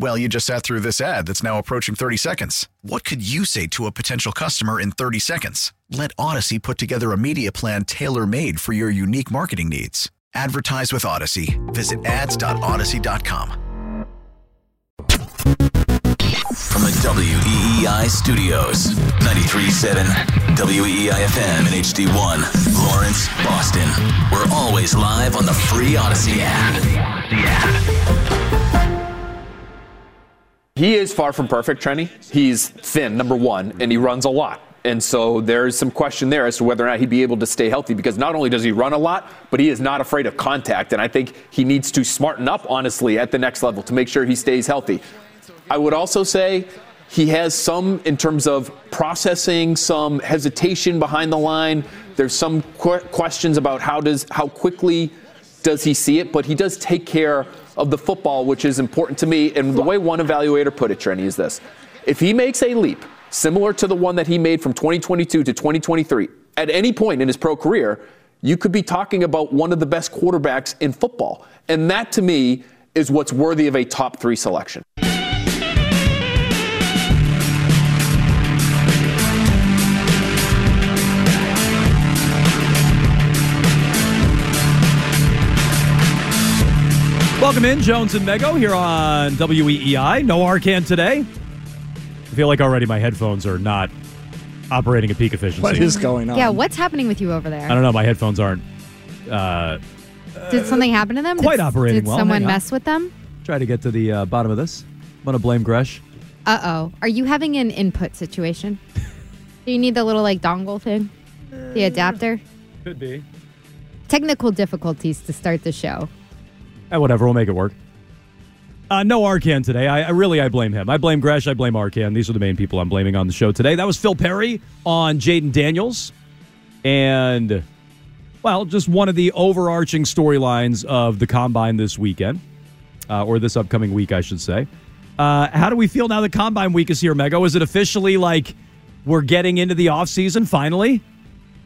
Well, you just sat through this ad that's now approaching 30 seconds. What could you say to a potential customer in 30 seconds? Let Audacy put together a media plan tailor made for your unique marketing needs. Advertise with Audacy. Visit ads.audacy.com. From the WEEI studios, 93.7 WEEI FM and HD1, Lawrence, Boston. We're always live on the free Audacy app. He is far from perfect, Trenny. He's thin, number one, and he runs a lot. And so there's some question there as to whether or not he'd be able to stay healthy because not only does he run a lot, but he is not afraid of contact. And I think he needs to smarten up, honestly, at the next level to make sure he stays healthy. I would also say he has some, in terms of processing, some hesitation behind the line. There's some qu- questions about how does how quickly does he see it, but he does take care of the football, which is important to me. And the way one evaluator put it, Trenny, is this: if he makes a leap similar to the one that he made from 2022 to 2023 at any point in his pro career, you could be talking about one of the best quarterbacks in football, and that to me is what's worthy of a top three selection. Welcome in, Jones and Mego here on WEEI. No Arcand today. I feel like already my headphones are not operating at peak efficiency. What is going on? Yeah, what's happening with you over there? I don't know. My headphones aren't uh, Did something happen to them? quite did, operating Did well. someone mess with them? Try to get to the uh, bottom of this. I'm going to blame Gresh. Uh oh. Are you having an input situation? Do you need the little like dongle thing? The adapter? Could be. Technical difficulties to start the show. Eh, whatever, we'll make it work. Uh, no Arcand today. I, I really I blame him. I blame Gresh. I blame Arcand. These are the main people I'm blaming on the show today. That was Phil Perry on Jayden Daniels, and well, just one of the overarching storylines of the combine this weekend, uh, or this upcoming week, I should say. Uh, how do we feel now that combine week is here, Mego? Is it officially like we're getting into the off season finally?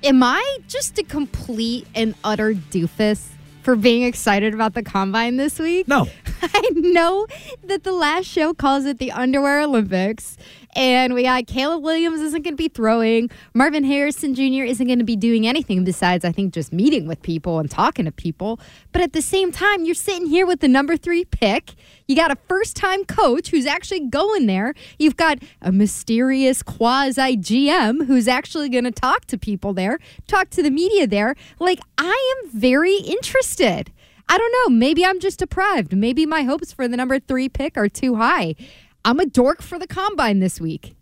Am I just a complete and utter doofus for being excited about the combine this week? No. I know that the last show calls it the Underwear Olympics, and we got Caleb Williams isn't going to be throwing. Marvin Harrison Jr. isn't going to be doing anything besides, I think, just meeting with people and talking to people. But at the same time, you're sitting here with the number three pick. You got a first time coach who's actually going there. You've got a mysterious quasi GM who's actually going to talk to people there, talk to the media there. Like, I am very interested. I don't know. Maybe I'm just deprived. Maybe my hopes for the number three pick are too high. I'm a dork for the combine this week.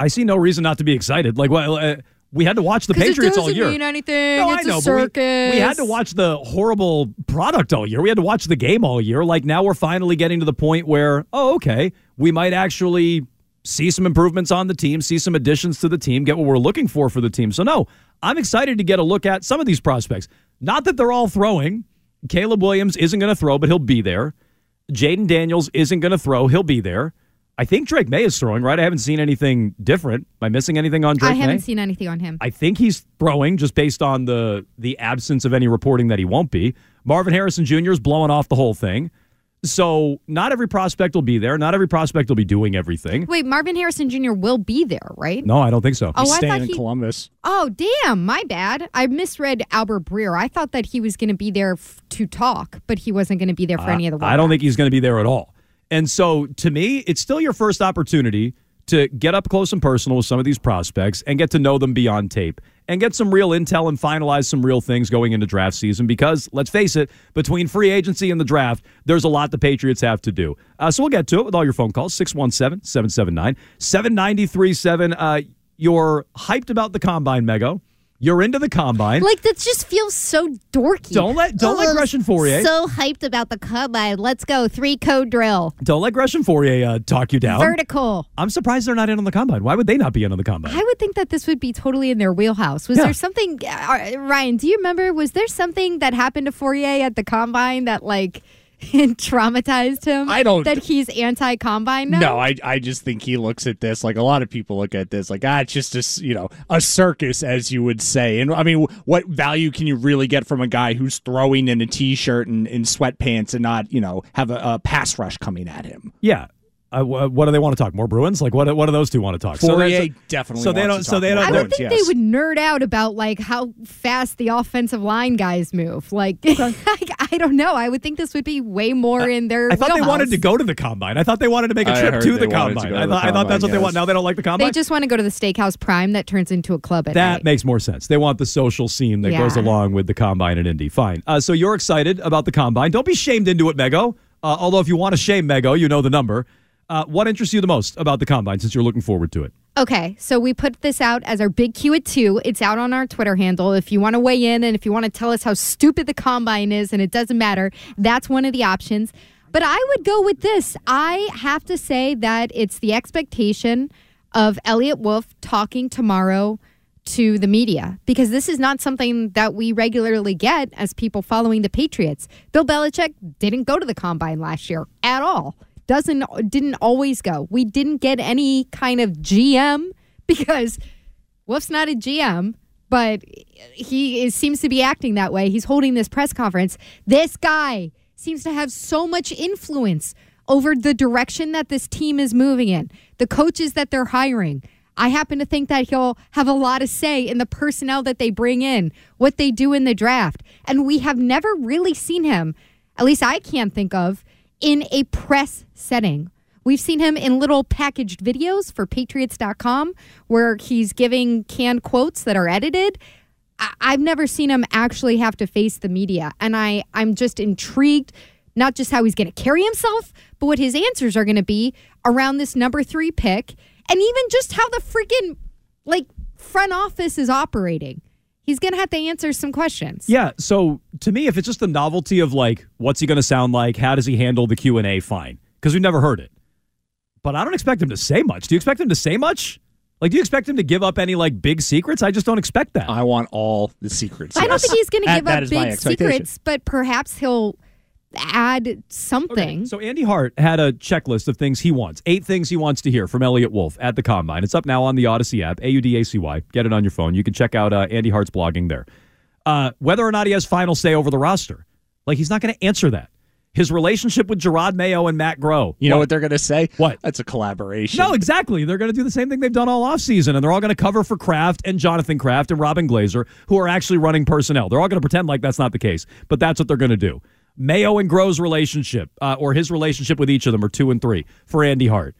I see no reason not to be excited. Like, well, uh, we had to watch the Patriots all year. mean anything. No, It's I know, a but we- We, had to watch the horrible product all year. We had to watch the game all year. Like now, we're finally getting to the point where, oh, okay, we might actually see some improvements on the team, see some additions to the team, get what we're looking for for the team. So no, I'm excited to get a look at some of these prospects. Not that they're all throwing. Caleb Williams isn't going to throw, but he'll be there. Jayden Daniels isn't going to throw. He'll be there. I think Drake Maye is throwing, right? I haven't seen anything different. Am I missing anything on Drake I haven't Maye? seen anything on him. I think he's throwing just based on the the absence of any reporting that he won't be. Marvin Harrison Jr. is blowing off the whole thing. So not every prospect will be there. Not every prospect will be doing everything. Wait, Marvin Harrison Jr. will be there, right? No, I don't think so. Oh, staying thought in he- Columbus. Oh, damn. My bad. I misread Albert Breer. I thought that he was going to be there f- to talk, but he wasn't going to be there for any of the I don't think he's going to be there at all. And so to me, it's still your first opportunity to get up close and personal with some of these prospects and get to know them beyond tape and get some real intel and finalize some real things going into draft season because let's face it, between free agency and the draft, there's a lot the Patriots have to do. Uh, so we'll get to it with all your phone calls 617 779 7937. Uh, You're hyped about the combine, Mego. You're into the combine. Like that just feels so dorky. Don't let- don't let Gresh and Fauria- So hyped about the combine. Let's go three cone drill. Don't let Gresh and Fauria uh, talk you down. Vertical. I'm surprised they're not in on the combine. Why would they not be in on the combine? I would think that this would be totally in their wheelhouse. Was Yeah. there something, uh, Ryan? Do you remember? Was there something that happened to Fauria at the combine that like traumatized him? I don't- That he's anti-combine now. No, I I just think he looks at this like a lot of people look at this like ah it's just a s- you know a circus as you would say and I mean what value can you really get from a guy who's throwing in a t-shirt and in sweatpants and not you know have a, a pass rush coming at him Yeah. Uh, what do they want to talk? More Bruins? Like what? What do those two want to talk? Fauria they- definitely So they don't. to So they don't. I they're- would think yes. they would nerd out about like how fast the offensive line guys move. Like, I don't know. I would think this would be way more in their. I thought they wanted to go to the combine. I thought they wanted to make a trip to the wanted to combine. go I thought. the I thought that's what combine, they want. Now they don't like the combine. They just want to go to the steakhouse prime that turns into a club at that night. makes more sense. They want the social scene that Yeah. goes along with the combine and Indy. Fine. Uh, so you're excited about the combine. Don't be shamed into it, Mego. Uh, although if you want to shame Mego, you know the number. Uh, what interests you the most about the combine since you're looking forward to it? Okay, so we put this out as our big Q at two. It's out on our Twitter handle. If you want to weigh in and if you want to tell us how stupid the combine is and it doesn't matter, that's one of the options. But I would go with this. I have to say that it's the expectation of Eliot Wolf talking tomorrow to the media because this is not something that we regularly get as people following the Patriots. Bill Belichick didn't go to the combine last year at all. Doesn't didn't always go. We didn't get any kind of GM because Wolf's not a GM, but he is, seems to be acting that way. He's holding this press conference. This guy seems to have so much influence over the direction that this team is moving in, the coaches that they're hiring. I happen to think that he'll have a lot of say in the personnel that they bring in, what they do in the draft. And we have never really seen him, at least I can't think of, in a press setting. We've seen him in little packaged videos for Patriots.com where he's giving canned quotes that are edited. I- I've never seen him actually have to face the media. And I, I'm just intrigued, not just how he's going to carry himself, but what his answers are going to be around this number three pick and even just how the freaking like front office is operating. He's going to have to answer some questions. Yeah. So to me, if it's just the novelty of like, what's he going to sound like? How does he handle the Q and A? Fine, because we've never heard it. But I don't expect him to say much. Do you expect him to say much? Like, do you expect him to give up any like big secrets? I just don't expect that. I want all the secrets I don't think he's going to give that up big secrets, but perhaps he'll add something. So Andy Hart had a checklist of things he wants. Eight things he wants to hear from Eliot Wolf at the Combine. It's up now on the Audacy app, A U D A C Y. Get it on your phone. You can check out uh, Andy Hart's blogging there. Uh, whether or not he has final say over the roster, like he's not going to answer that. His relationship with Jerod Mayo and Matt Groh. You know what they're going to say? What? That's a collaboration. No, exactly. They're going to do the same thing they've done all offseason, and they're all going to cover for Kraft and Jonathan Kraft and Robyn Glaser, who are actually running personnel. They're all going to pretend like that's not the case, but that's what they're going to do. Mayo and Groh's relationship, uh, or his relationship with each of them, are two and three for Andy Hart.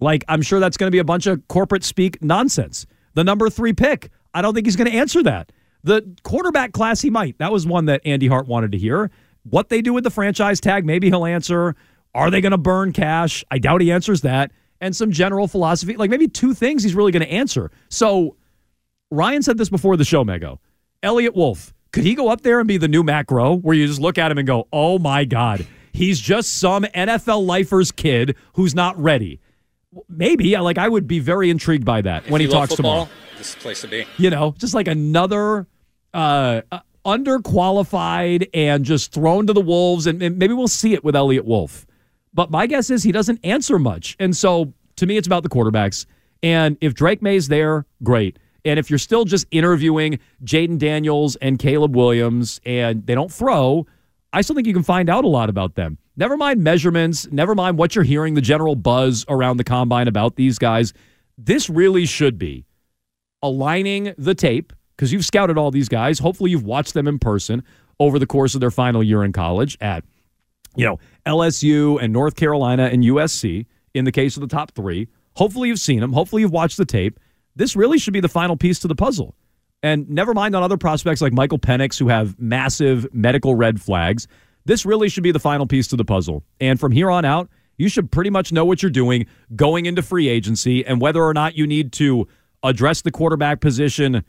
Like, I'm sure that's going to be a bunch of corporate speak nonsense. The number three pick, I don't think he's going to answer that. The quarterback class, he might. That was one that Andy Hart wanted to hear. What they do with the franchise tag, maybe he'll answer. Are they going to burn cash? I doubt he answers that. And some general philosophy, like maybe two things he's really going to answer. So Ryan said this before the show, Mego. Eliot Wolf, could he go up there and be the new macro where you just look at him and go, oh my God, he's just some NFL lifer's kid who's not ready? Maybe. Like, I would be very intrigued by that when he talks football, tomorrow. This is the place to be. You know, just like another uh, uh, underqualified and just thrown to the wolves. And, and maybe we'll see it with Eliot Wolf. But my guess is he doesn't answer much. And so to me, it's about the quarterbacks. And if Drake Maye's there, great. And if you're still just interviewing Jayden Daniels and Caleb Williams and they don't throw, I still think you can find out a lot about them. Never mind measurements, never mind what you're hearing, the general buzz around the combine about these guys. This really should be aligning the tape because you've scouted all these guys. Hopefully, you've watched them in person over the course of their final year in college at, you know, LSU and North Carolina and USC in the case of the top three. Hopefully, you've seen them. Hopefully, you've watched the tape. This really should be the final piece to the puzzle. And never mind on other prospects like Michael Penix who have massive medical red flags. This really should be the final piece to the puzzle. And from here on out, you should pretty much know what you're doing going into free agency and whether or not you need to address the quarterback position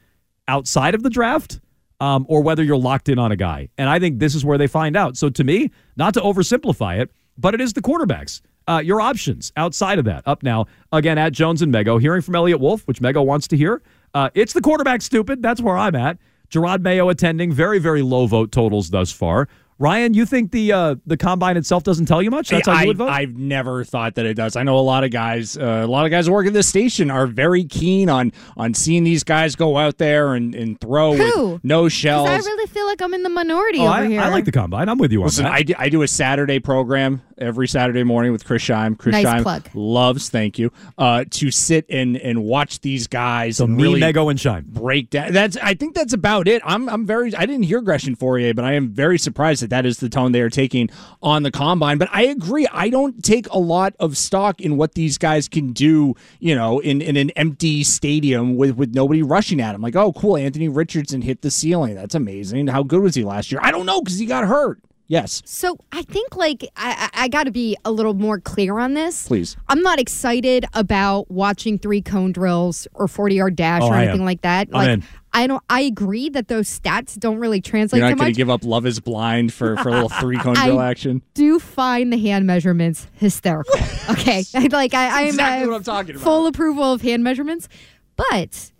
outside of the draft um, or whether you're locked in on a guy. And I think this is where they find out. So to me, not to oversimplify it, but it is the quarterbacks. Uh, your options outside of that. Up now, again, at Jones and Mego, hearing from Eliot Wolf, which Mego wants to hear. Uh, it's the quarterback stupid. That's where I'm at. Jerod Mayo attending. Very, very low vote totals thus far. Ryan, you think the uh, the combine itself doesn't tell you much? That's how I, you would vote. I've never thought that it does. I know a lot of guys, uh, a lot of guys who work at this station are very keen on on seeing these guys go out there and, and throw Who? with no 'Cause shells. I really feel like I'm in the minority oh, over I, here. I like the combine. I'm with you on Listen, that. I do, I do a Saturday program every Saturday morning with Chris Scheim. Chris Nice Scheim plug. loves, thank you, uh, to sit and and watch these guys. so me, really Mego, and Shine. break down. That's I think that's about it. I'm I'm very I didn't hear Gresh and Fauria, but I am very surprised that that is the tone they are taking on the combine. But I agree. I don't take a lot of stock in what these guys can do. You know, in in an empty stadium with with nobody rushing at him. Like, oh, cool, Anthony Richardson hit the ceiling. That's amazing. How good was he last year? I don't know because he got hurt. Yes, So I think like I, I, got to be a little more clear on this. please. I'm not excited about watching three cone drills or 40 yard dash Oh, or anything am. like that. I'm like in. I don't. I agree that those stats don't really translate You're not going to give up Love Is Blind for for a little three cone drill action. do find the hand measurements hysterical. Okay, like I, I'm exactly what I'm talking about. full approval of hand measurements, but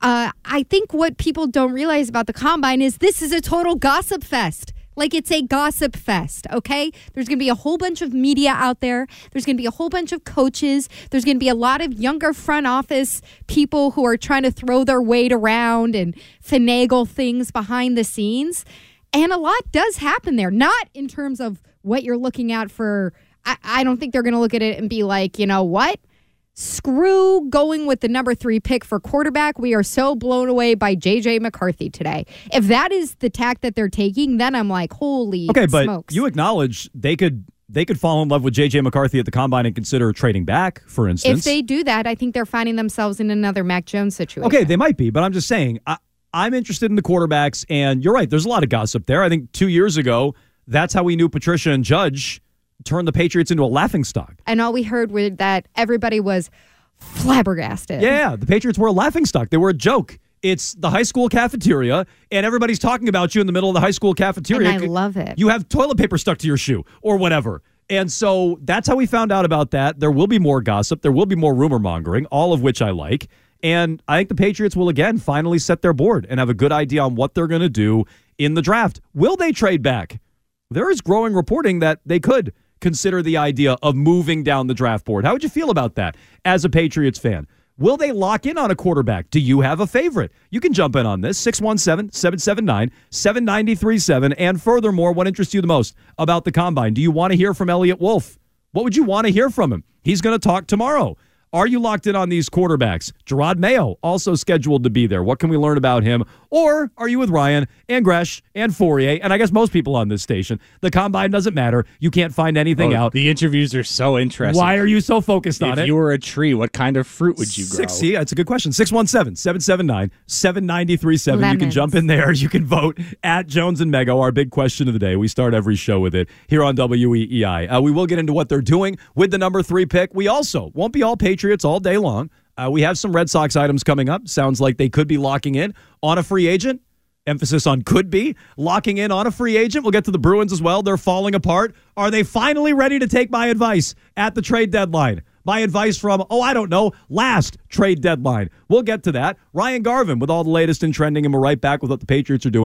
uh, I think what people don't realize about the combine is this is a total gossip fest. Like it's a gossip fest, okay? There's going to be a whole bunch of media out there. There's going to be a whole bunch of coaches. There's going to be a lot of younger front office people who are trying to throw their weight around and finagle things behind the scenes. And a lot does happen there, not in terms of what you're looking at for. I, I don't think they're going to look at it and be like, you know what? Screw going with the number three pick for quarterback. We are so blown away by JJ McCarthy today. If that is the tack that they're taking, then I'm like, holy Okay, but you acknowledge they could they could fall in love with JJ McCarthy at the combine and consider trading back, for instance. if they do that, I think they're finding themselves in another Mac Jones situation. Okay, they might be, but I'm just saying I, I'm interested in the quarterbacks, and you're right. There's a lot of gossip there. I think two years ago, that's how we knew Patricia and Judge turned the Patriots into a laughing stock. And all we heard were that everybody was flabbergasted. Yeah, the Patriots were a laughing stock. They were a joke. It's the high school cafeteria, and everybody's talking about you in the middle of the high school cafeteria. And I love it. You have toilet paper stuck to your shoe or whatever. And so that's how we found out about that. There will be more gossip. There will be more rumor mongering, all of which I like. And I think the Patriots will again finally set their board and have a good idea on what they're going to do in the draft. Will they trade back? There is growing reporting that they could consider the idea of moving down the draft board. How would you feel about that as a Patriots fan? Will they lock in on a quarterback? Do you have a favorite? You can jump in on this 617 779 7937. And furthermore, what interests you the most about the combine? Do you want to hear from Eliot Wolf? What would you want to hear from him? He's going to talk tomorrow. Are you locked in on these quarterbacks? Jerod Mayo also scheduled to be there. What can we learn about him? Or are you with Ryan and Gresh and Fauria and I guess most people on this station? The combine doesn't matter. You can't find anything Oh, out. The interviews are so interesting. Why are you so focused on if it? If you were a tree, what kind of fruit would you grow? Six, see, that's a good question. 617 779 7937. You can jump in there. You can vote at Jones and Mego, our big question of the day. We start every show with it here on WEEI. Uh, we will get into what they're doing with the number three pick. We also won't be all Patriots all day long. Uh, we have some Red Sox items coming up. Sounds like they could be locking in on a free agent. Emphasis on could be locking in on a free agent. We'll get to the Bruins as well. They're falling apart. Are they finally ready to take my advice at the trade deadline? My advice from, oh, I don't know, last trade deadline. We'll get to that. Ryan Garvin with all the latest in trending, and we're right back with what the Patriots are doing.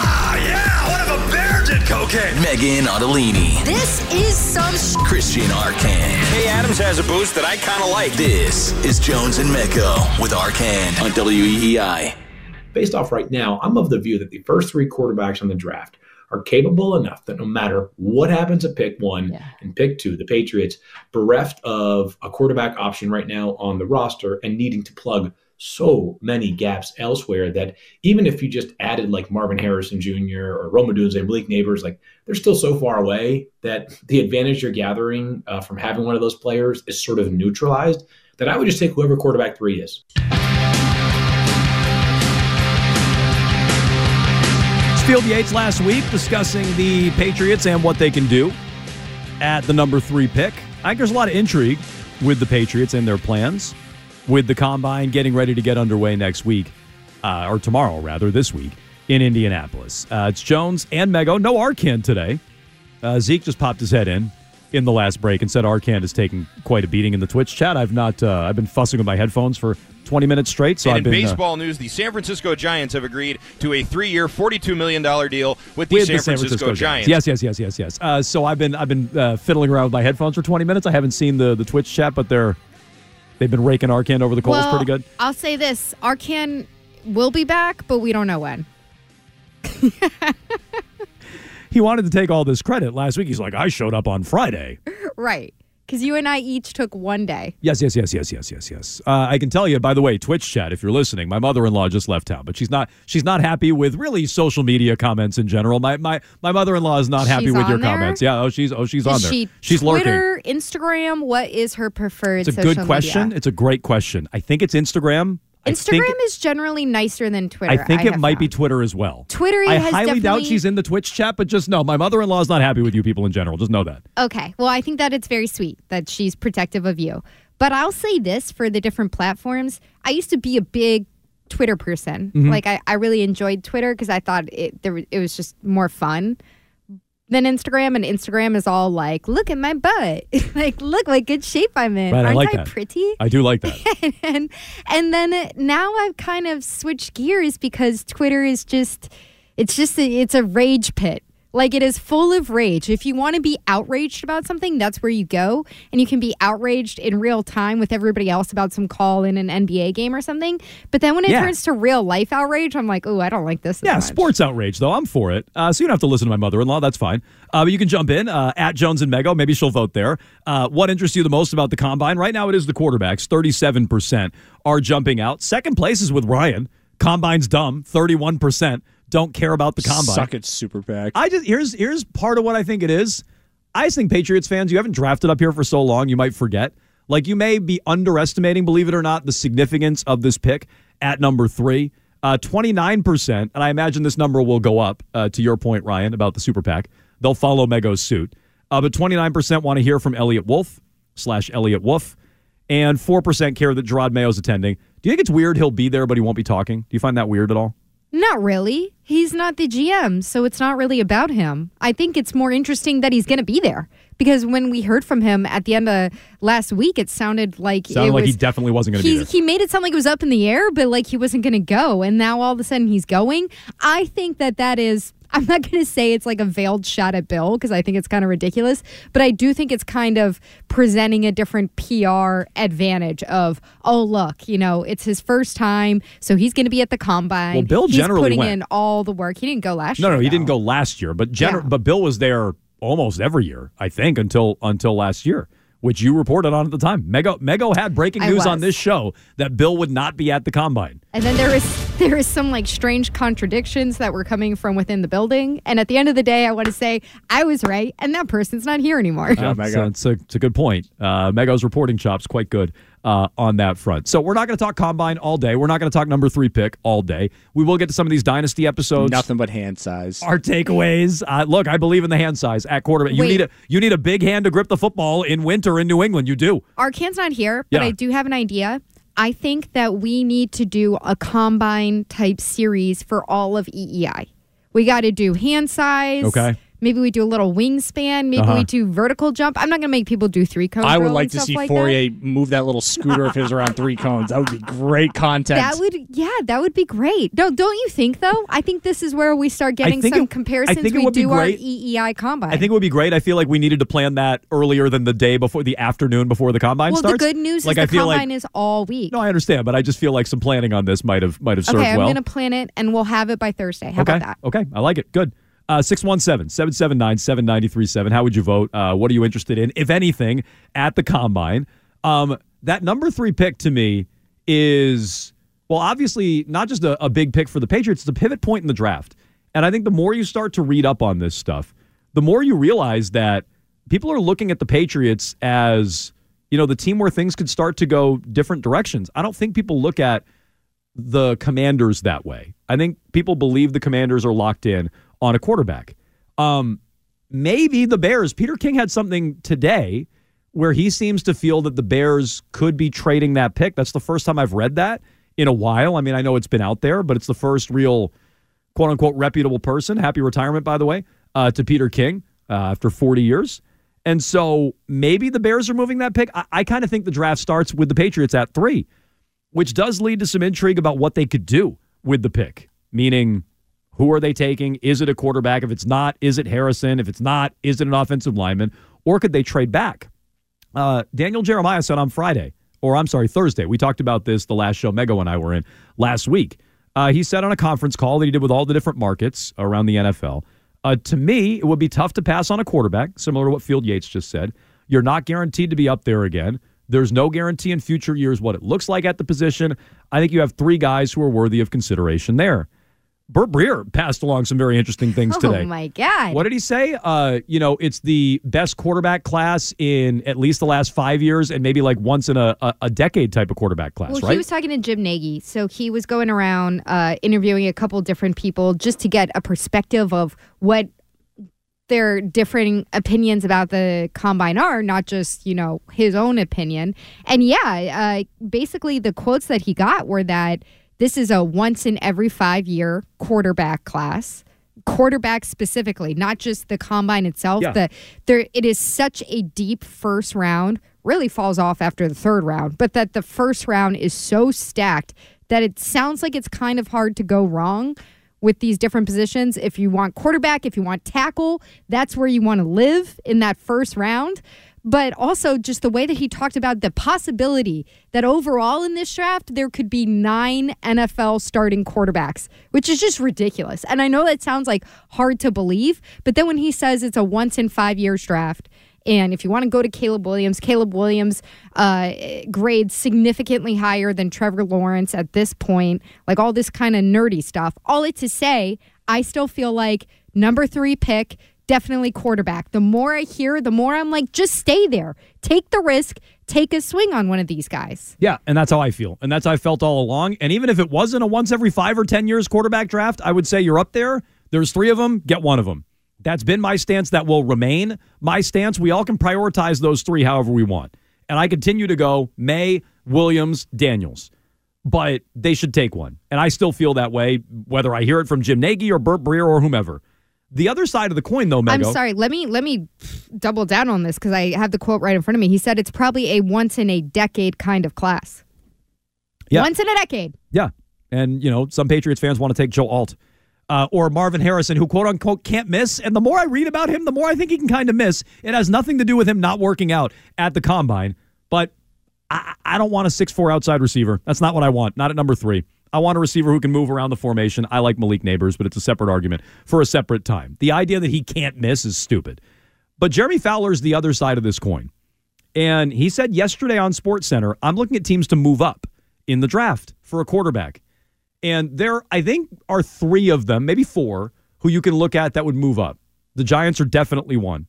Ah, yeah! What if a bear did cocaine? Meghan Ottolini. This is some sh- Christian Arcand. Hey, Adams has a boost that I kind of like. This is Jones and Mego with Arcand on E WEEI. Based off right now, I'm of the view that the first three quarterbacks on the draft are capable enough that no matter what happens at pick one and pick two, the Patriots, bereft of a quarterback option right now on the roster and needing to plug so many gaps elsewhere that even if you just added like Marvin Harrison Jr. or Rome Odunze, Malik Nabers, like they're still so far away that the advantage you're gathering uh, from having one of those players is sort of neutralized. That I would just take whoever quarterback three is. Field Yates last week discussing the Patriots and what they can do at the number three pick. I think there's a lot of intrigue with the Patriots and their plans, with the combine getting ready to get underway next week, uh, or tomorrow, rather, this week in Indianapolis. Uh, it's Jones and Mego. No Arcand today. Uh, Zeke just popped his head in in the last break and said Arcand is taking quite a beating in the Twitch chat. I've not. Uh, I've been fussing with my headphones for 20 minutes straight. So and I've in been uh, baseball news, the San Francisco Giants have agreed to a three-year, $42 million deal with the, with San, the San Francisco, Francisco Giants. Yes, yes, yes, yes, yes. Uh, so I've been I've been uh, fiddling around with my headphones for 20 minutes. I haven't seen the the Twitch chat, but they're they've been raking Arcand over the coals well, pretty good. I'll say this: Arcand will be back, but we don't know when. He wanted to take all this credit last week. He's like, I showed up on Friday. right. Because you and I each took one day. Yes, yes, yes, yes, yes, yes, yes. Uh, I can tell you, by the way, Twitch chat. If you're listening, my mother-in-law just left town, but she's not. She's not happy with really social media comments in general. My my my mother-in-law is not happy with your there? comments. Yeah. Oh, she's oh she's Is on there. she she's lurking. Twitter, Instagram. What is her preferred? It's a good question. media? It's a great question. I think it's Instagram. I think- Instagram is generally nicer than Twitter. I think it have might be. Twitter as well. Twitter I has highly doubt she's in the Twitch chat, but just know my mother in law is not happy with you people in general. Just know that. Okay. Well, I think that it's very sweet that she's protective of you. But I'll say this for the different platforms. I used to be a big Twitter person. Mhm. Like I, I really enjoyed Twitter because I thought it there, it was just more fun than Instagram. And Instagram is all like, look at my butt, like look what good shape I'm in. Right, I Aren't like I that. pretty? I do like that. and and then now I've kind of switched gears because Twitter is just it's just a, it's a rage pit. Like it is full of rage. If you want to be outraged about something, that's where you go, and you can be outraged in real time with everybody else about some call in an NBA game or something. But then when it Yeah. turns to real life outrage, I'm like, oh, I don't like this. Yeah, much." sports outrage though. I'm for it. Uh, so you don't have to listen to my mother-in-law. That's fine. Uh, but you can jump in uh, at Jones and Mego. Maybe she'll vote there. Uh, what interests you the most about the combine right now? It is the quarterbacks. Thirty-seven percent are jumping out. Second place is with Ryan. Combine's dumb. Thirty-one percent don't care about the combine. Suck it, super PAC. I just here's here's part of what I think it is. I just think Patriots fans, you haven't drafted up here for so long, you might forget. Like you may be underestimating, believe it or not, the significance of this pick at number three. Twenty nine percent, and I imagine this number will go up. Uh, to your point, Ryan, about the super PAC, they'll follow Mego's suit. Uh, but 29% want to hear from Eliot Wolf slash Eliot Wolf, and 4% care that Jerod Mayo's attending. Do you think it's weird he'll be there, but he won't be talking? Do you find that weird at all? Not really. He's not the GM, so it's not really about him. I think it's more interesting that he's going to be there because when we heard from him at the end of last week, it sounded like Sounded it like was, he definitely wasn't going to be there. he made it sound like it was up in the air, but like he wasn't going to go. And now all of a sudden he's going. I think that that is. I'm not going to say it's like a veiled shot at Bill because I think it's kind of ridiculous, but I do think it's kind of presenting a different PR advantage of, oh, look, you know, it's his first time, so he's going to be at the combine. Well, Bill he's generally putting went. in all the work. He didn't go last No, year. no, no, he though. didn't go last year, but gener- but Bill was there almost every year, I think, until until last year, which you reported on at the time. Mego Mego had breaking news on this show that Bill would not be at the combine. And then there there is there is some like strange contradictions that were coming from within the building. And at the end of the day, I want to say I was right, and that person's not here anymore. Uh, so it's, a, it's a good point. Uh, Mego's reporting chops quite good uh, on that front. So we're not going to talk combine all day. We're not going to talk number three pick all day. We will get to some of these dynasty episodes. Nothing but hand size. Our takeaways. Uh, look, I believe in the hand size at quarterback. You Wait. need a you need a big hand to grip the football in winter in New England. You do. Our Arcand's not here, but Yeah. I do have an idea. I think that we need to do a combine type series for all of EEI. We got to do hand size. Okay. Maybe we do a little wingspan. Maybe Uh-huh. we do vertical jump. I'm not going to make people do three cones. I would like to see like that. Fauria move that little scooter of his around three cones. That would be great content. That would, yeah, that would be great. No, don't you think though? I think this is where we start getting some it- I comparisons. think it we would be do our. EEI combine. I think it would be great. I feel like we needed to plan that earlier than the day before, the afternoon before the combine well, starts. the good news like is I the combine like is all week. no, I understand, but I just feel like some planning on this might have might have served okay, I'm well. going to plan it, and we'll have it by Thursday. How okay, about that? okay, I like it. Good. Uh, 617 779 7937. How would you vote? Uh, what are you interested in, if anything, at the combine? Um, that number three pick to me is, well, obviously not just a, a big pick for the Patriots, it's a pivot point in the draft. And I think the more you start to read up on this stuff, the more you realize that people are looking at the Patriots as, you know, the team where things could start to go different directions. I don't think people look at the commanders that way. I think people believe the commanders are locked in on a quarterback. Um, maybe the Bears, Peter King had something today where he seems to feel that the Bears could be trading that pick. That's the first time I've read that in a while. I mean, I know it's been out there, but it's the first real quote unquote reputable person. Happy retirement, by the way, uh, to Peter King uh, after 40 years. And so maybe the Bears are moving that pick. I, I kind of think the draft starts with the Patriots at three, which does lead to some intrigue about what they could do with the pick. Meaning, who are they taking? Is it a quarterback? If it's not, is it Harrison? If it's not, is it an offensive lineman? Or could they trade back? Uh, Daniel Jeremiah said on Friday, or I'm sorry, Thursday. We talked about this the last show Mego and I were in last week. Uh, he said on a conference call that he did with all the different markets around the NFL. Uh, to me, it would be tough to pass on a quarterback, similar to what Field Yates just said. You're not guaranteed to be up there again. There's no guarantee in future years what it looks like at the position. I think you have three guys who are worthy of consideration there. Burt Breer passed along some very interesting things today. Oh my God! What did he say? Uh, you know, it's the best quarterback class in at least the last five years, and maybe like once in a, a, a decade type of quarterback class, Well, right? he was talking to Jim Nagy, so he was going around uh, interviewing a couple different people just to get a perspective of what their differing opinions about the combine are, not just you know his own opinion. And yeah, uh, basically the quotes that he got were that this is a once in every five year quarterback class. Quarterback specifically, not just the combine itself. Yeah. The there it is such a deep first round. Really falls off after the third round, but that the first round is so stacked that it sounds like it's kind of hard to go wrong with these different positions. If you want quarterback, if you want tackle, that's where you want to live in that first round. But also, just the way that he talked about the possibility that overall in this draft, there could be nine NFL starting quarterbacks, which is just ridiculous. And I know that sounds like hard to believe, but then when he says it's a once in five years draft, and if you want to go to Caleb Williams, Caleb Williams uh, grades significantly higher than Trevor Lawrence at this point, like all this kind of nerdy stuff. All it to say, I still feel like number three pick, definitely quarterback. The more I hear, the more I'm like, just stay there. Take the risk, take a swing on one of these guys. Yeah, and that's how I feel. And that's how I felt all along. And even if it wasn't a once every five or 10 years quarterback draft, I would say you're up there. There's three of them, get one of them. That's been my stance. That will remain my stance. We all can prioritize those three however we want. And I continue to go Maye, Williams, Daniels. But they should take one. And I still feel that way, whether I hear it from Jim Nagy or Burt Breer or whomever. The other side of the coin, though, Mego. I'm sorry. Let me let me double down on this because I have the quote right in front of me. He said it's probably a once in a decade kind of class. Yeah. Once in a decade. Yeah. And, you know, some Patriots fans want to take Joe Alt. Uh, or Marvin Harrison, who quote unquote can't miss. And the more I read about him, the more I think he can kind of miss. It has nothing to do with him not working out at the combine. But I, I don't want a six four outside receiver. That's not what I want. Not at number three. I want a receiver who can move around the formation. I like Malik Nabers, but it's a separate argument for a separate time. The idea that he can't miss is stupid. But Jeremy Fowler's the other side of this coin. And he said yesterday on Sports Center, I'm looking at teams to move up in the draft for a quarterback. And there, I think, are three of them, maybe four, who you can look at that would move up. The Giants are definitely one.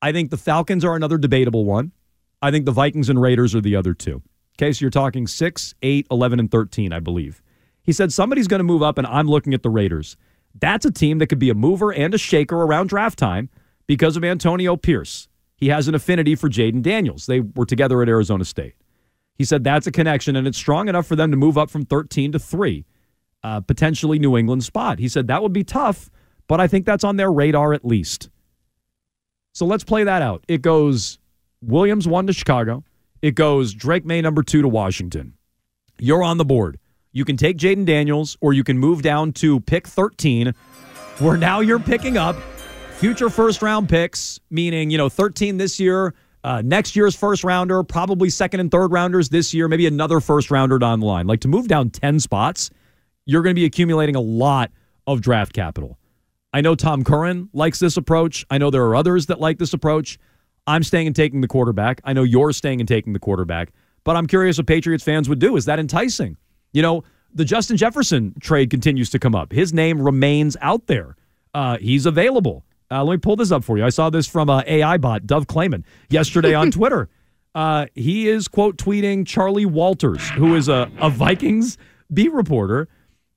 I think the Falcons are another debatable one. I think the Vikings and Raiders are the other two. Okay, so you're talking 6, 8, 11, and 13, I believe. He said somebody's going to move up, and I'm looking at the Raiders. That's a team that could be a mover and a shaker around draft time because of Antonio Pierce. He has an affinity for Jayden Daniels. They were together at Arizona State. He said that's a connection, and it's strong enough for them to move up from 13 to 3, uh, potentially New England spot. He said that would be tough, but I think that's on their radar at least. So let's play that out. It goes Williams 1 to Chicago. It goes Drake Maye number 2 to Washington. You're on the board. You can take Jayden Daniels, or you can move down to pick 13, where now you're picking up future first round picks, meaning, you know, 13 this year, uh, next year's first rounder, probably second and third rounders this year, maybe another first rounder down the line. Like to move down 10 spots, you're going to be accumulating a lot of draft capital. I know Tom Curran likes this approach. I know there are others that like this approach. I'm staying and taking the quarterback. I know you're staying and taking the quarterback, but I'm curious what Patriots fans would do. Is that enticing? You know, the Justin Jefferson trade continues to come up. His name remains out there. Uh, he's available. Uh, let me pull this up for you. I saw this from uh, AI bot Dov Kleiman yesterday on Twitter. Uh, he is quote tweeting Charlie Walters, who is a, a Vikings beat reporter.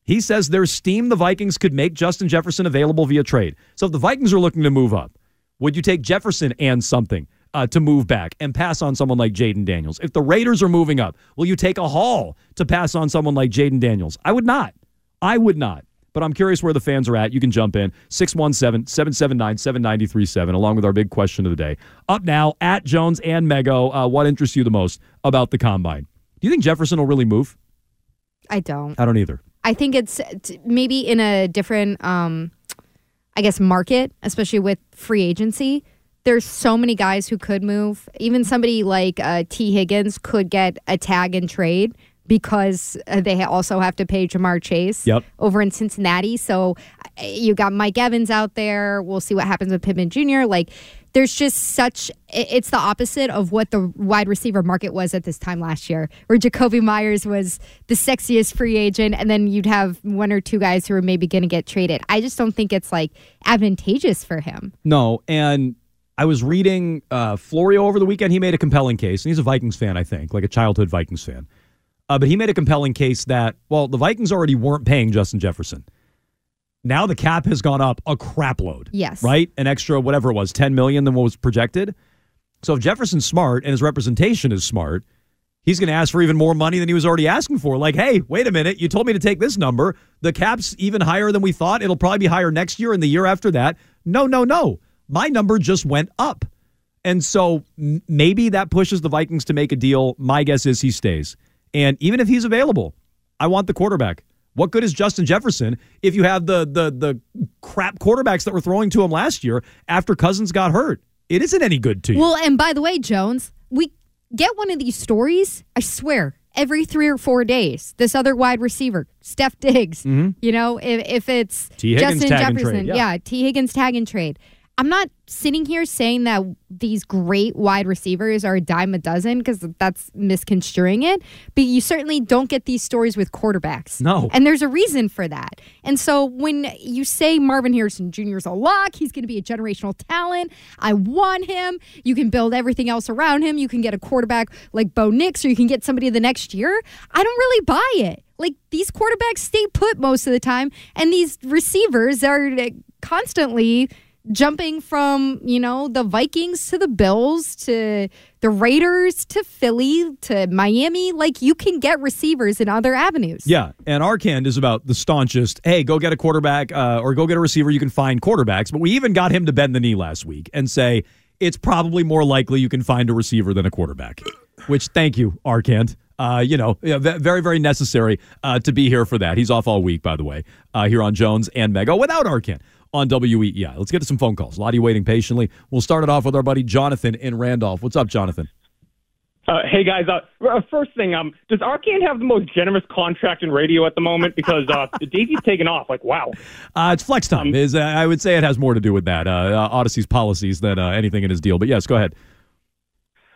He says there's steam the Vikings could make Justin Jefferson available via trade. So if the Vikings are looking to move up, would you take Jefferson and something uh, to move back and pass on someone like Jayden Daniels? If the Raiders are moving up, will you take a haul to pass on someone like Jayden Daniels? I would not. I would not. But I'm curious where the fans are at. You can jump in 617 779 7937, along with our big question of the day. Up now at Jones and Mego. Uh, what interests you the most about the combine? Do you think Jefferson will really move? I don't. I don't either. I think it's maybe in a different, um, I guess, market, especially with free agency. There's so many guys who could move. Even somebody like uh, Tee Higgins could get a tag and trade because uh, they also have to pay Ja'Marr Chase Yep. over in Cincinnati. So uh, you got Mike Evans out there. We'll see what happens with Pittman Jr. Like, there's just such. It's the opposite of what the wide receiver market was at this time last year, where Jakobi Meyers was the sexiest free agent, and then you'd have one or two guys who are maybe going to get traded. I just don't think it's like advantageous for him. No, and I was reading uh, Florio over the weekend. He made a compelling case, and he's a Vikings fan, I think, like a childhood Vikings fan. Uh, but he made a compelling case that, well, the Vikings already weren't paying Justin Jefferson. Now the cap has gone up a crap load. Yes. Right? An extra, whatever it was, 10 million than what was projected. So if Jefferson's smart and his representation is smart, he's going to ask for even more money than he was already asking for. Like, hey, wait a minute. You told me to take this number. The cap's even higher than we thought. It'll probably be higher next year and the year after that. No, no, no. My number just went up. And so maybe that pushes the Vikings to make a deal. My guess is he stays. And even if he's available, I want the quarterback. What good is Justin Jefferson if you have the the the crap quarterbacks that were throwing to him last year after Cousins got hurt? It isn't any good to you. Well, and by the way, Jones, we get one of these stories, I swear, every three or four days. This other wide receiver, Steph Diggs, Mhm. you know, if, if it's Tee Higgins Justin Jefferson, trade, yeah. Tee Higgins tag and trade. I'm not sitting here saying that these great wide receivers are a dime a dozen because that's misconstruing it. But you certainly don't get these stories with quarterbacks. No. And there's a reason for that. And so when you say Marvin Harrison Jr. is a lock, he's going to be a generational talent. I want him. You can build everything else around him. You can get a quarterback like Bo Nix, or you can get somebody the next year. I don't really buy it. Like these quarterbacks stay put most of the time, and these receivers are constantly jumping from, you know, the Vikings to the Bills to the Raiders to Philly to Miami. Like you can get receivers in other avenues. Yeah, and Arcand is about the staunchest. Hey, go get a quarterback uh, or go get a receiver. You can find quarterbacks, but we even got him to bend the knee last week and say it's probably more likely you can find a receiver than a quarterback. Which, thank you, Arcand. Uh, you know, very, very necessary uh, to be here for that. He's off all week, by the way, uh, here on Jones and Mego without Arcand on WEEI. Let's get to some phone calls. A lot of you waiting patiently. We'll start it off with our buddy Jonathan in Randolph. What's up, Jonathan? Uh, hey guys, uh, uh, first thing, um, does Arcand have the most generous contract in radio at the moment? Because uh, Daisy's taken off. Like, wow. Uh, it's flex time. is uh, I would say it has more to do with that, uh, Audacy's policies than uh, anything in his deal. But yes, go ahead.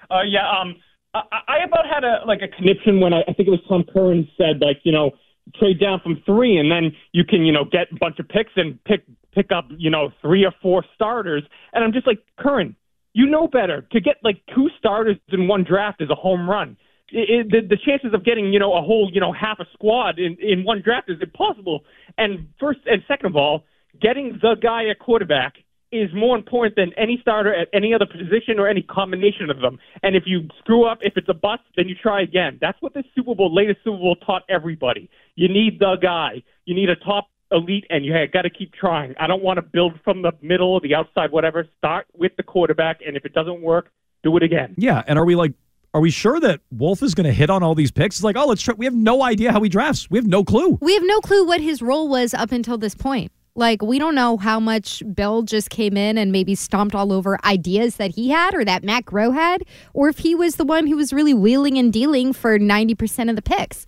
Uh, yeah, um, I, I about had a like a conniption when I, I think it was Tom Curran said like you know trade down from three and then you can you know get a bunch of picks and pick pick up you know three or four starters and I'm just like Curran, you know better to get like two starters in one draft is a home run. It, it, the, the chances of getting you know a whole you know half a squad in in one draft is impossible. And first and second of all, getting the guy at quarterback is more important than any starter at any other position or any combination of them. And if you screw up, if it's a bust, then you try again. That's what the Super Bowl, latest Super Bowl taught everybody. You need the guy. You need a top elite, and you got to keep trying. I don't want to build from the middle or the outside, whatever. Start with the quarterback, and if it doesn't work, do it again. Yeah, and are we like, are we sure that Wolf is going to hit on all these picks? It's like, oh, let's try. We have no idea how he drafts. We have no clue. We have no clue what his role was up until this point. Like, we don't know how much Bill just came in and maybe stomped all over ideas that he had or that Matt Groh had, or if he was the one who was really wheeling and dealing for 90% of the picks.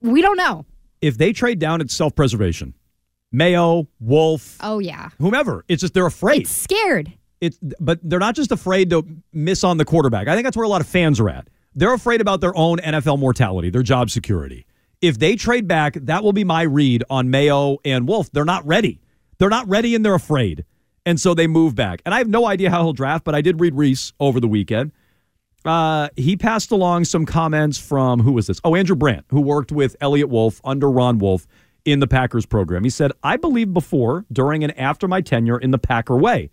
We don't know. If they trade down, it's self preservation. Mayo, Wolf, Oh, yeah. whomever. It's just they're afraid. It's scared. It's but they're not just afraid to miss on the quarterback. I think that's where a lot of fans are at. They're afraid about their own NFL mortality, their job security. If they trade back, that will be my read on Mayo and Wolf. They're not ready. They're not ready and they're afraid. And so they move back. And I have no idea how he'll draft, but I did read Reiss over the weekend. Uh, he passed along some comments from who was this? Oh, Andrew Brandt, who worked with Eliot Wolf under Ron Wolf in the Packers program. He said, I believe before, during, and after my tenure in the Packer way,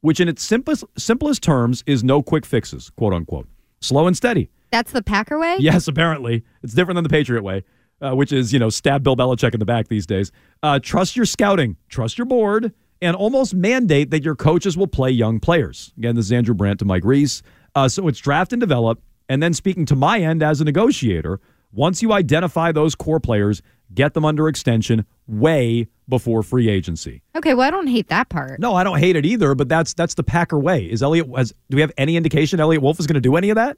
which in its simplest, simplest terms is no quick fixes, quote unquote. Slow and steady. That's the Packer way? Yes, apparently. It's different than the Patriot way, uh, which is, you know, stab Bill Belichick in the back these days. Uh, trust your scouting, trust your board, and almost mandate that your coaches will play young players. Again, this is Andrew Brandt to Mike Reiss. Uh, so it's draft and develop. And then speaking to my end as a negotiator, once you identify those core players, get them under extension way before free agency. Okay, well, I don't hate that part. No, I don't hate it either, but that's that's the Packer way. Is Eliot has do we have any indication Eliot Wolf is going to do any of that?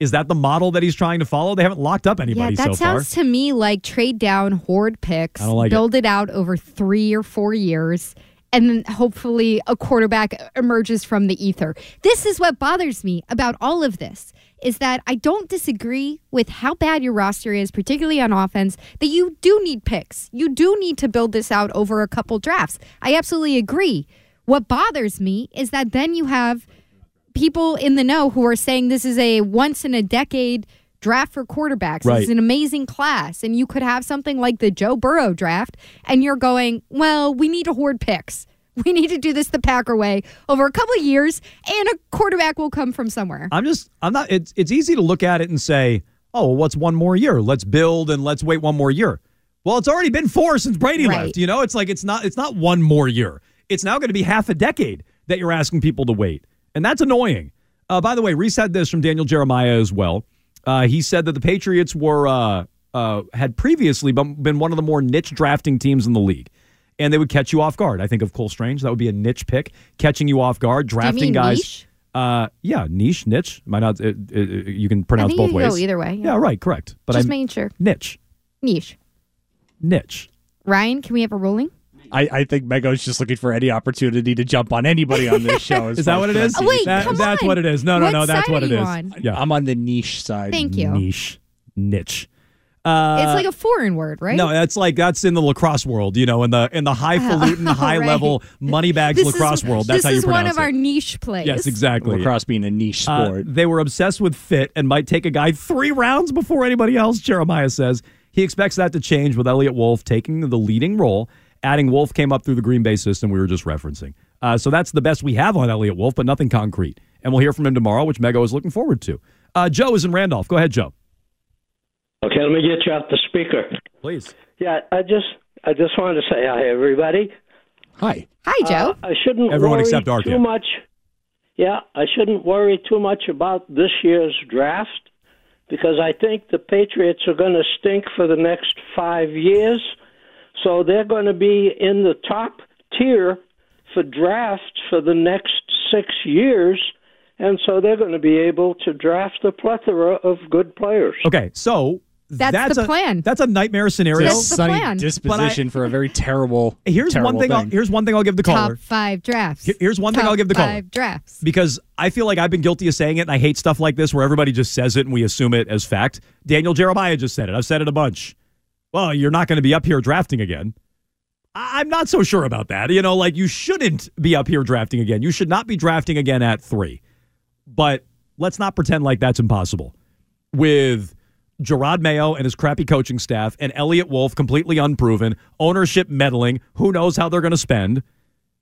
Is that the model that he's trying to follow? They haven't locked up Yeah, anybody that so far. sounds to me like trade down, hoard picks, like it. build it. out over three or four years, and then hopefully a quarterback emerges from the ether. This is what bothers me about all of this is that I don't disagree with how bad your roster is, particularly on offense, that you do need picks. You do need to build this out over a couple drafts. I absolutely agree. What bothers me is that then you have people in the know who are saying this is a once in a decade draft for quarterbacks. Right. It's an amazing class. And you could have something like the Joe Burrow draft, and you're going, well, we need to hoard picks. We need to do this the Packer way over a couple of years, and a quarterback will come from somewhere. I'm just I'm not it's it's easy to look at it and say, "Oh, well, what's one more year? Let's build and let's wait one more year." Well, it's already been 4 since Brady Right. left, you know? It's like it's not it's not one more year. It's now going to be half a decade that you're asking people to wait. And that's annoying. Uh, by the way, Reiss had this from Daniel Jeremiah as well. Uh, he said that the Patriots were uh, uh, had previously been one of the more niche drafting teams in the league, and they would catch you off guard. I think of Cole Strange. That would be a niche pick, catching you off guard, drafting guys. niche? Uh, yeah, niche, niche. Might not. It, it, you can pronounce both you ways. go either way. Yeah, right. Correct. But Just I making sure. niche, Niche. niche. Ryan, can we have a ruling? I, I think Mego's just looking for any opportunity to jump on anybody on this show. Is that what it is? Oh, wait, That- come that's on. what it is. No, no, What no. That's side what are it you is. on? Yeah, I'm on the niche side. Thank you. niche, niche. Uh, it's like a foreign word, right? No, that's like that's in the lacrosse world, you know, in the in the highfalutin, Oh, high level money bags lacrosse is, world. That's how you pronounce it. This is pronounce one of our niche plays. Yes, exactly. Lacrosse being a niche Uh, sport. they were obsessed with fit and might take a guy three rounds before anybody else, Jeremiah says. He expects that to change with Eliot Wolf taking the leading role. Adding Wolf came up through the Green Bay system we were just referencing. Uh, so that's the best we have on Eliot Wolf, but nothing concrete. And we'll hear from him tomorrow, which Mego is looking forward to. Uh, Joe is in Randolph. Go ahead, Joe. Okay, let me get you off the speaker. Please. Yeah, I just I just wanted to say hi, everybody. Hi. Hi, Joe. Uh, I shouldn't Everyone worry except too Arcand. much. Yeah, I shouldn't worry too much about this year's draft because I think the Patriots are going to stink for the next five years. So they're going to be in the top tier for drafts for the next six years. And so they're going to be able to draft a plethora of good players. Okay, so That's the a, plan. That's a nightmare scenario. That's the sunny plan. disposition for a very terrible. Here's one terrible thing. I'll, here's one thing I'll give the caller. Top five drafts. Here- Here's one thing I'll give the caller. five drafts. because I feel like I've been guilty of saying it, and I hate stuff like this where everybody just says it and we assume it as fact. Daniel Jeremiah just said it. I've said it a bunch. Well, you're not going to be up here drafting again. I- I'm not so sure about that. You know, like you shouldn't be up here drafting again. You should not be drafting again at three. But let's not pretend like that's impossible. With Jerod Mayo and his crappy coaching staff and Eliot Wolf completely unproven, ownership meddling, who knows how they're going to spend,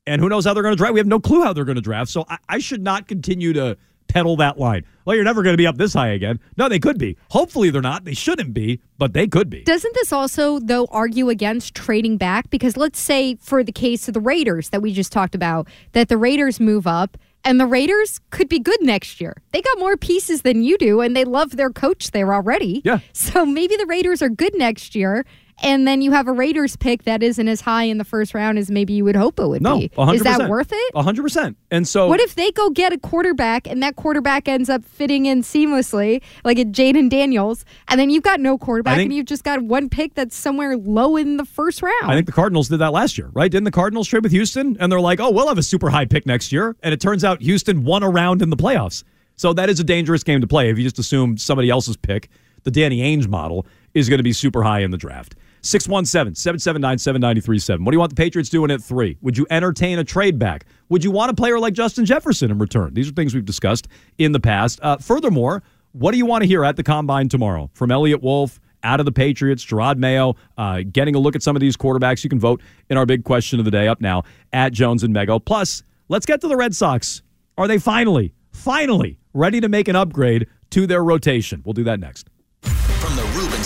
and who knows how they're going to draft. We have no clue how they're going to draft. So I, I should not continue to peddle that line. Well, you're never going to be up this high again. No, they could be. Hopefully they're not. They shouldn't be, but they could be. Doesn't this also, though, argue against trading back? Because let's say, for the case of the Raiders that we just talked about, that the Raiders move up and the Raiders could be good next year. They got more pieces than you do, and they love their coach there already. Yeah. So maybe the Raiders are good next year. And then you have a Raiders pick that isn't as high in the first round as maybe you would hope it would No, be. 100%. Is that worth it? 100%. And so What if they go get a quarterback and that quarterback ends up fitting in seamlessly, like a Jayden Daniels, and then you've got no quarterback think- and you've just got one pick that's somewhere low in the first round? I think the Cardinals did that last year, right? Didn't the Cardinals trade with Houston? And they're like, oh, we'll have a super high pick next year. And it turns out Houston won a round in the playoffs. So that is a dangerous game to play if you just assume somebody else's pick, the Danny Ainge model, is going to be super high in the draft. 617 779 7937. What do you want the Patriots doing at three? Would you entertain a trade back? Would you want a player like Justin Jefferson in return? These are things we've discussed in the past. Uh, furthermore, what do you want to hear at the combine tomorrow from Eliot Wolf? Out of the Patriots, Jerod Mayo, uh, getting a look at some of these quarterbacks. You can vote in our big question of the day up now at Jones and Mego. Plus, let's get to the Red Sox. Are they finally, finally ready to make an upgrade to their rotation? We'll do that next.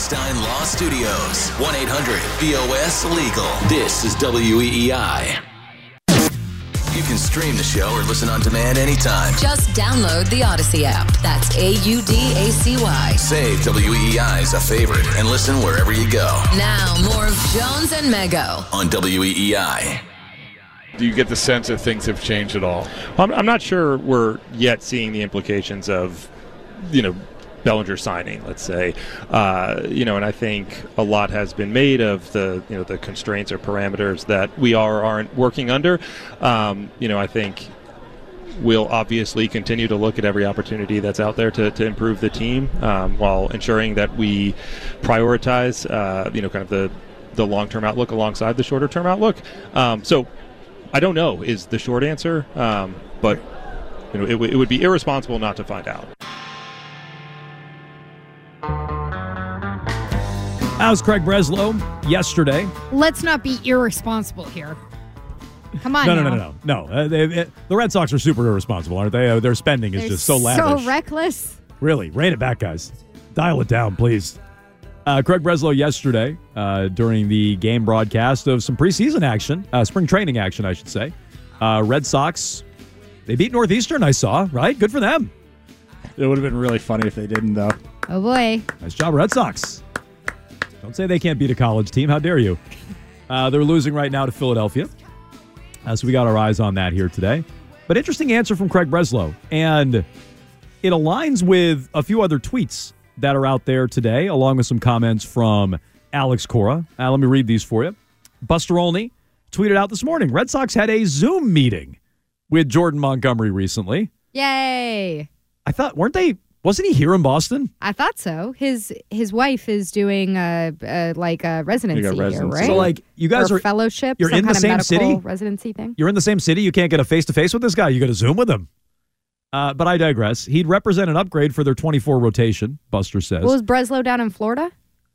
From the Rubenstein Law Studios, 1 800 BOS Legal. This is WEEI. You can stream the show or listen on demand anytime. Just download the Audacy app. That's A U D A C Y. Save WEEI as a favorite and listen wherever you go Now, more of Jones and Mego. on WEEI. Do you get the sense that things have changed at all? Well, I'm, I'm not sure we're yet seeing the implications of, you know, Bellinger signing. Let's say, uh, you know, and I think a lot has been made of the, you know, the constraints or parameters that we are aren't working under. Um, you know, I think we'll obviously continue to look at every opportunity that's out there to, to improve the team um, while ensuring that we prioritize, uh, you know, kind of the the long term outlook alongside the shorter term outlook. Um, so I don't know is the short answer, um, but you know, it, w- it would be irresponsible not to find out. How's Craig Breslow yesterday? Let's not be irresponsible here. Come on. no, no, no, no, no, no. Uh, they, it- the Red Sox are super irresponsible, aren't they? Uh, their spending is They're just so lavish. So reckless. Really, rein it back, guys. Dial it down, please. Uh, Craig Breslow yesterday uh, during the game broadcast of some preseason action, uh, spring training action, I should say. Uh, Red Sox, they beat Northeastern, I saw, right? Good for them. It would have been really funny if they didn't, though. Oh boy. Nice job, Red Sox. Don't say they can't beat a college team. How dare you? Uh, they're losing right now to Philadelphia. Uh, so we got our eyes on that here today. But interesting answer from Craig Breslow. And it aligns with a few other tweets that are out there today, along with some comments from Alex Cora. Uh, let me read these for you. Buster Olney tweeted out this morning Red Sox had a Zoom meeting with Jordan Montgomery recently. Yay. I thought, weren't they, wasn't he here in Boston? I thought so. His his wife is doing a, a like a residency here, residency. right? So, like, you guys or are- fellowship. you're some in the same city? residency thing. You're in the same city. You can't get a face to face with this guy. You got to Zoom with him. Uh, but I digress. He'd represent an upgrade for their 24 rotation, Buster says. Well, was Breslow down in Florida?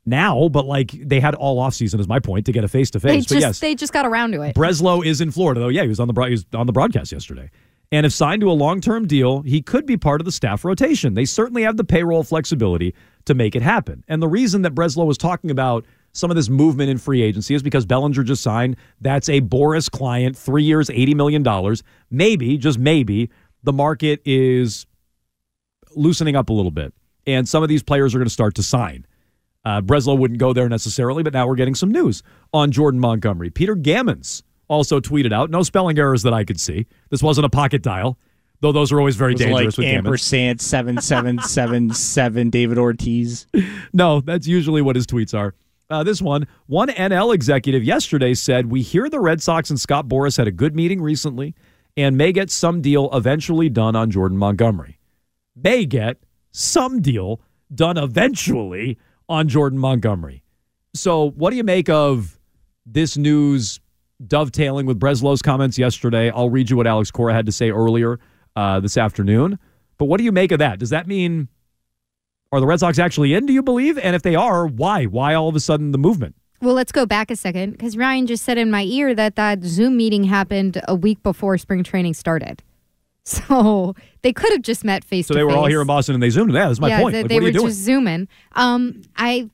now, but like they had all offseason is my point to get a face to They face. just But yes, they just got around to it. Breslow is in Florida though. Yeah, he was on the broad- he was on the broadcast yesterday. And if signed to a long-term deal, he could be part of the staff rotation. They certainly have the payroll flexibility to make it happen. And the reason that Breslow was talking about some of this movement in free agency is because Bellinger just signed. That's a Boras client, three years, $80 million. Maybe, just maybe, the market is loosening up a little bit. And some of these players are going to start to sign. Uh, Breslow wouldn't go there necessarily, but now we're getting some news on Jordan Montgomery. Peter Gammons also tweeted out, no spelling errors that I could see. This wasn't a pocket dial, though those are always very dangerous like ampersand seven seven seven seven David Ortiz. No, that's usually what his tweets are. Uh, this one, one NL executive yesterday said, We hear the Red Sox and Scott Boras had a good meeting recently and may get some deal eventually done on Jordan Montgomery. May get some deal done eventually on Jordan Montgomery. So, what do you make of this news dovetailing with Breslow's comments yesterday? I'll read you what Alex Cora had to say earlier uh, this afternoon. But what do you make of that? Does that mean are the Red Sox actually in, do you believe? And if they are, why? Why all of a sudden the movement? Well, let's go back a second because Ryan just said in my ear that that Zoom meeting happened a week before spring training started. So they could have just met face So they were all here in Boston and they zoomed. Yeah, that's my yeah, point. They, Like, they were you doing? just zooming. Um, I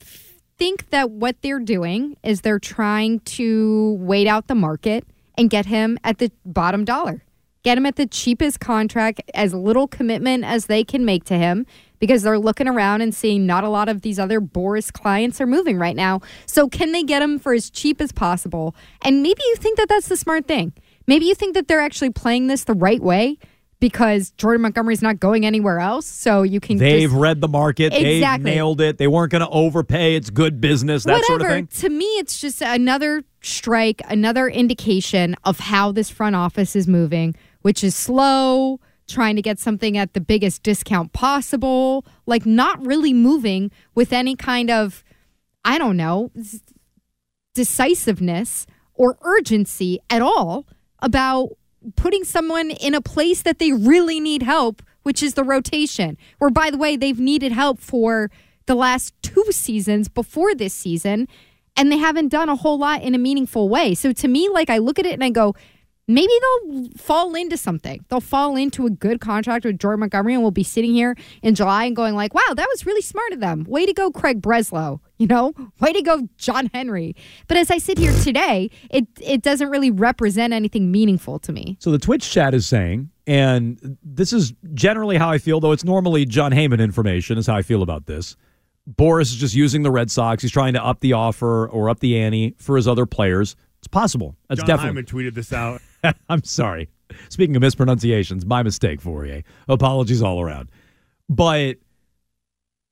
think that what they're doing is they're trying to wait out the market and get him at the bottom dollar. Get him at the cheapest contract, as little commitment as they can make to him, because they're looking around and seeing not a lot of these other Boras clients are moving right now. So, can they get him for as cheap as possible? And maybe you think that that's the smart thing. Maybe you think that they're actually playing this the right way because Jordan Montgomery's not going anywhere else. So you can They've just, read the market. Exactly. They've nailed it. They weren't going to overpay. It's good business, that Whatever. sort of thing. To me, it's just another strike, another indication of how this front office is moving, which is slow, trying to get something at the biggest discount possible, like not really moving with any kind of, I don't know, decisiveness or urgency at all about putting someone in a place that they really need help, which is the rotation. Where, by the way, they've needed help for the last two seasons before this season, and they haven't done a whole lot in a meaningful way. So to me, like I look at it and I go, maybe they'll fall into something. They'll fall into a good contract with Jordan Montgomery, and we'll be sitting here in July and going like, "Wow, that was really smart of them. Way to go, Craig Breslow. You know, way to go, John Henry." But as I sit here today, it it doesn't really represent anything meaningful to me. So the Twitch chat is saying, and this is generally how I feel, though it's normally Jon Heyman information, is how I feel about this. Boras is just using the Red Sox. He's trying to up the offer or up the ante for his other players. It's possible. That's John definitely. Hyman tweeted this out. I'm sorry. Speaking of mispronunciations, my mistake, Fauria. Apologies all around. But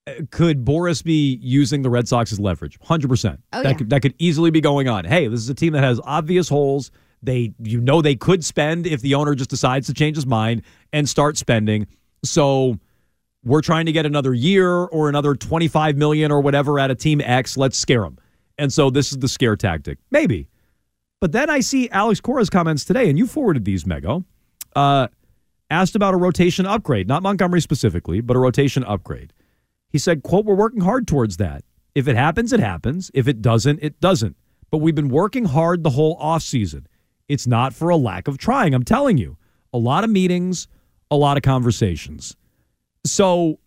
uh, could Boras be using the Red Sox as leverage? 100%. Oh, that, yeah. could, that could easily be going on. Hey, this is a team that has obvious holes. They, you know, they could spend if the owner just decides to change his mind and start spending. So we're trying to get another year or another 25 million or whatever out of team X. Let's scare them. And so this is the scare tactic. Maybe. But then I see Alex Cora's comments today, and you forwarded these, Mego. Uh, asked about a rotation upgrade, not Montgomery specifically, but a rotation upgrade. He said, quote, we're working hard towards that. If it happens, it happens. If it doesn't, it doesn't. But we've been working hard the whole offseason. It's not for a lack of trying, I'm telling you. A lot of meetings, a lot of conversations. So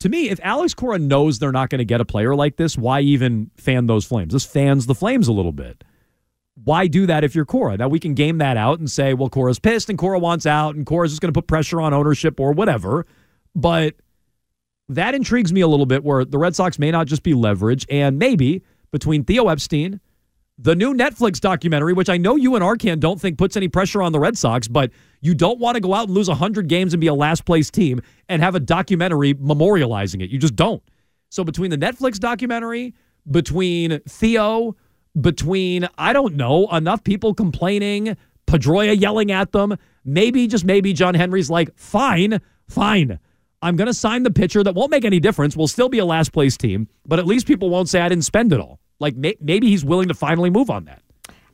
to me, if Alex Cora knows they're not going to get a player like this, why even fan those flames? This fans the flames a little bit. Why do that if you're Cora? Now we can game that out and say, well, Cora's pissed and Cora wants out and Cora's just going to put pressure on ownership or whatever. But that intrigues me a little bit where the Red Sox may not just be leverage and maybe between Theo Epstein, the new Netflix documentary, which I know you and Arcan don't think puts any pressure on the Red Sox, but you don't want to go out and lose 100 games and be a last place team and have a documentary memorializing it. You just don't. So between the Netflix documentary, between Theo, between, I don't know, enough people complaining, Pedroia yelling at them, maybe, just maybe, John Henry's like, fine, fine. I'm going to sign the pitcher that won't make any difference. We'll still be a last place team, but at least people won't say I didn't spend it all. Like may- maybe he's willing to finally move on that.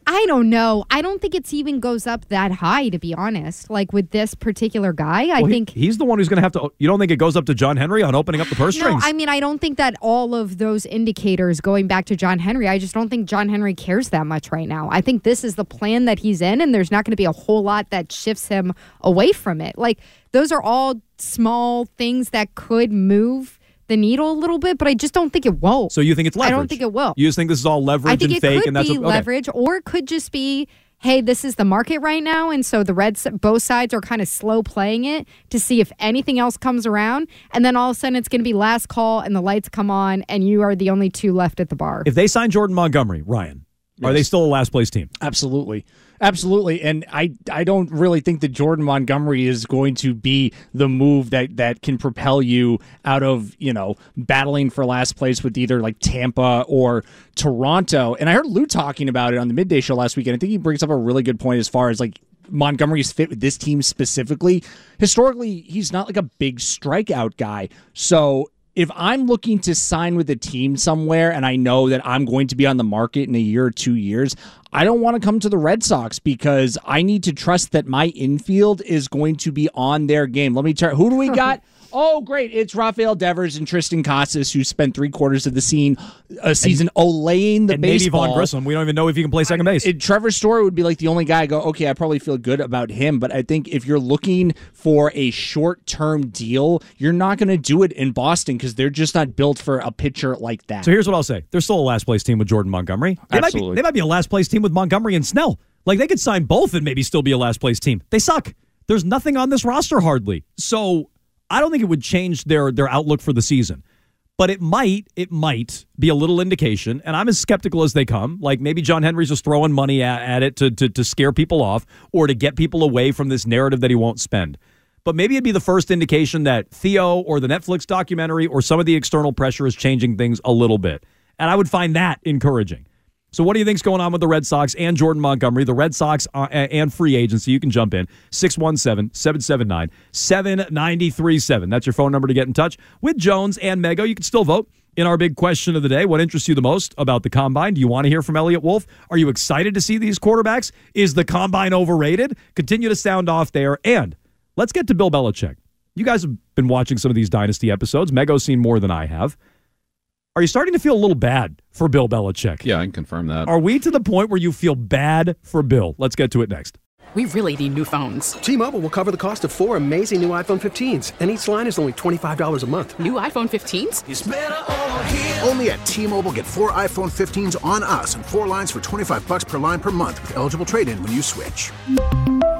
I I don't know. I don't think it's even goes up that high, to be honest. Like with this particular guy, I Well, he- think. he's the one who's going to have to. You don't think it goes up to John Henry on opening up the purse No, strings? I mean, I don't think that all of those indicators going back to John Henry, I just don't think John Henry cares that much right now. I think this is the plan that he's in, and there's not going to be a whole lot that shifts him away from it. Like, those are all small things that could move the needle a little bit, but I just don't think it won't. so you think it's leverage? I don't think it will. You just think this is all leverage I think and it fake, could and that's be what, okay. leverage, or it could just be, hey, this is the market right now, and so the Reds, both sides are kind of slow playing it to see if anything else comes around, and then all of a sudden it's going to be last call, and the lights come on, and you are the only two left at the bar. If they sign Jordan Montgomery, Ryan, are they still a last place team? Absolutely. Absolutely. And I I don't really think that Jordan Montgomery is going to be the move that that can propel you out of, you know, battling for last place with either like Tampa or Toronto. And I heard Lou talking about it on the midday show last week, and I think he brings up a really good point as far as like Montgomery's fit with this team specifically. Historically, he's not like a big strikeout guy. So if I'm looking to sign with a team somewhere and I know that I'm going to be on the market in a year or two years, I don't want to come to the Red Sox because I need to trust that my infield is going to be on their game. Let me turn. Who do we got? Oh, great. It's Rafael Devers and Triston Casas, who spent three quarters of the scene, a season olaying the and maybe baseball. Vaughn Grissom. We don't even know if he can play second base. It, Trevor Story would be like the only guy I go, okay, I probably feel good about him. But I think if you're looking for a short term deal, you're not going to do it in Boston because they're just not built for a pitcher like that. So here's what I'll say: They're still a last place team with Jordan Montgomery. They Might Absolutely. be, they might be a last place team with Montgomery and Snell. Like they could sign both and maybe still be a last place team. They suck. There's nothing on this roster hardly. So I don't think it would change their their outlook for the season. But it might, it might be a little indication, and I'm as skeptical as they come. Like maybe John Henry's just throwing money at, at it to, to to scare people off or to get people away from this narrative that he won't spend. But maybe it'd be the first indication that Theo or the Netflix documentary or some of the external pressure is changing things a little bit. And I would find that encouraging. So, what do you think's going on with the Red Sox and Jordan Montgomery? The Red Sox uh, and free agency. You can jump in 617 779 7937. That's your phone number to get in touch with Jones and Mego. You can still vote in our big question of the day. What interests you the most about the combine? Do you want to hear from Eliot Wolf? Are you excited to see these quarterbacks? Is the combine overrated? Continue to sound off there. And let's get to Bill Belichick. You guys have been watching some of these Dynasty episodes. Mego's seen more than I have. Are you starting to feel a little bad for Bill Belichick? Yeah, I can confirm that. Are we to the point where you feel bad for Bill? Let's get to it next. We really need new phones. T-Mobile will cover the cost of four amazing new iPhone 15s, and each line is only $25 a month. New iPhone 15s? Only at T-Mobile get four iPhone 15s on us and four lines for 25 bucks per line per month with eligible trade-in when you switch.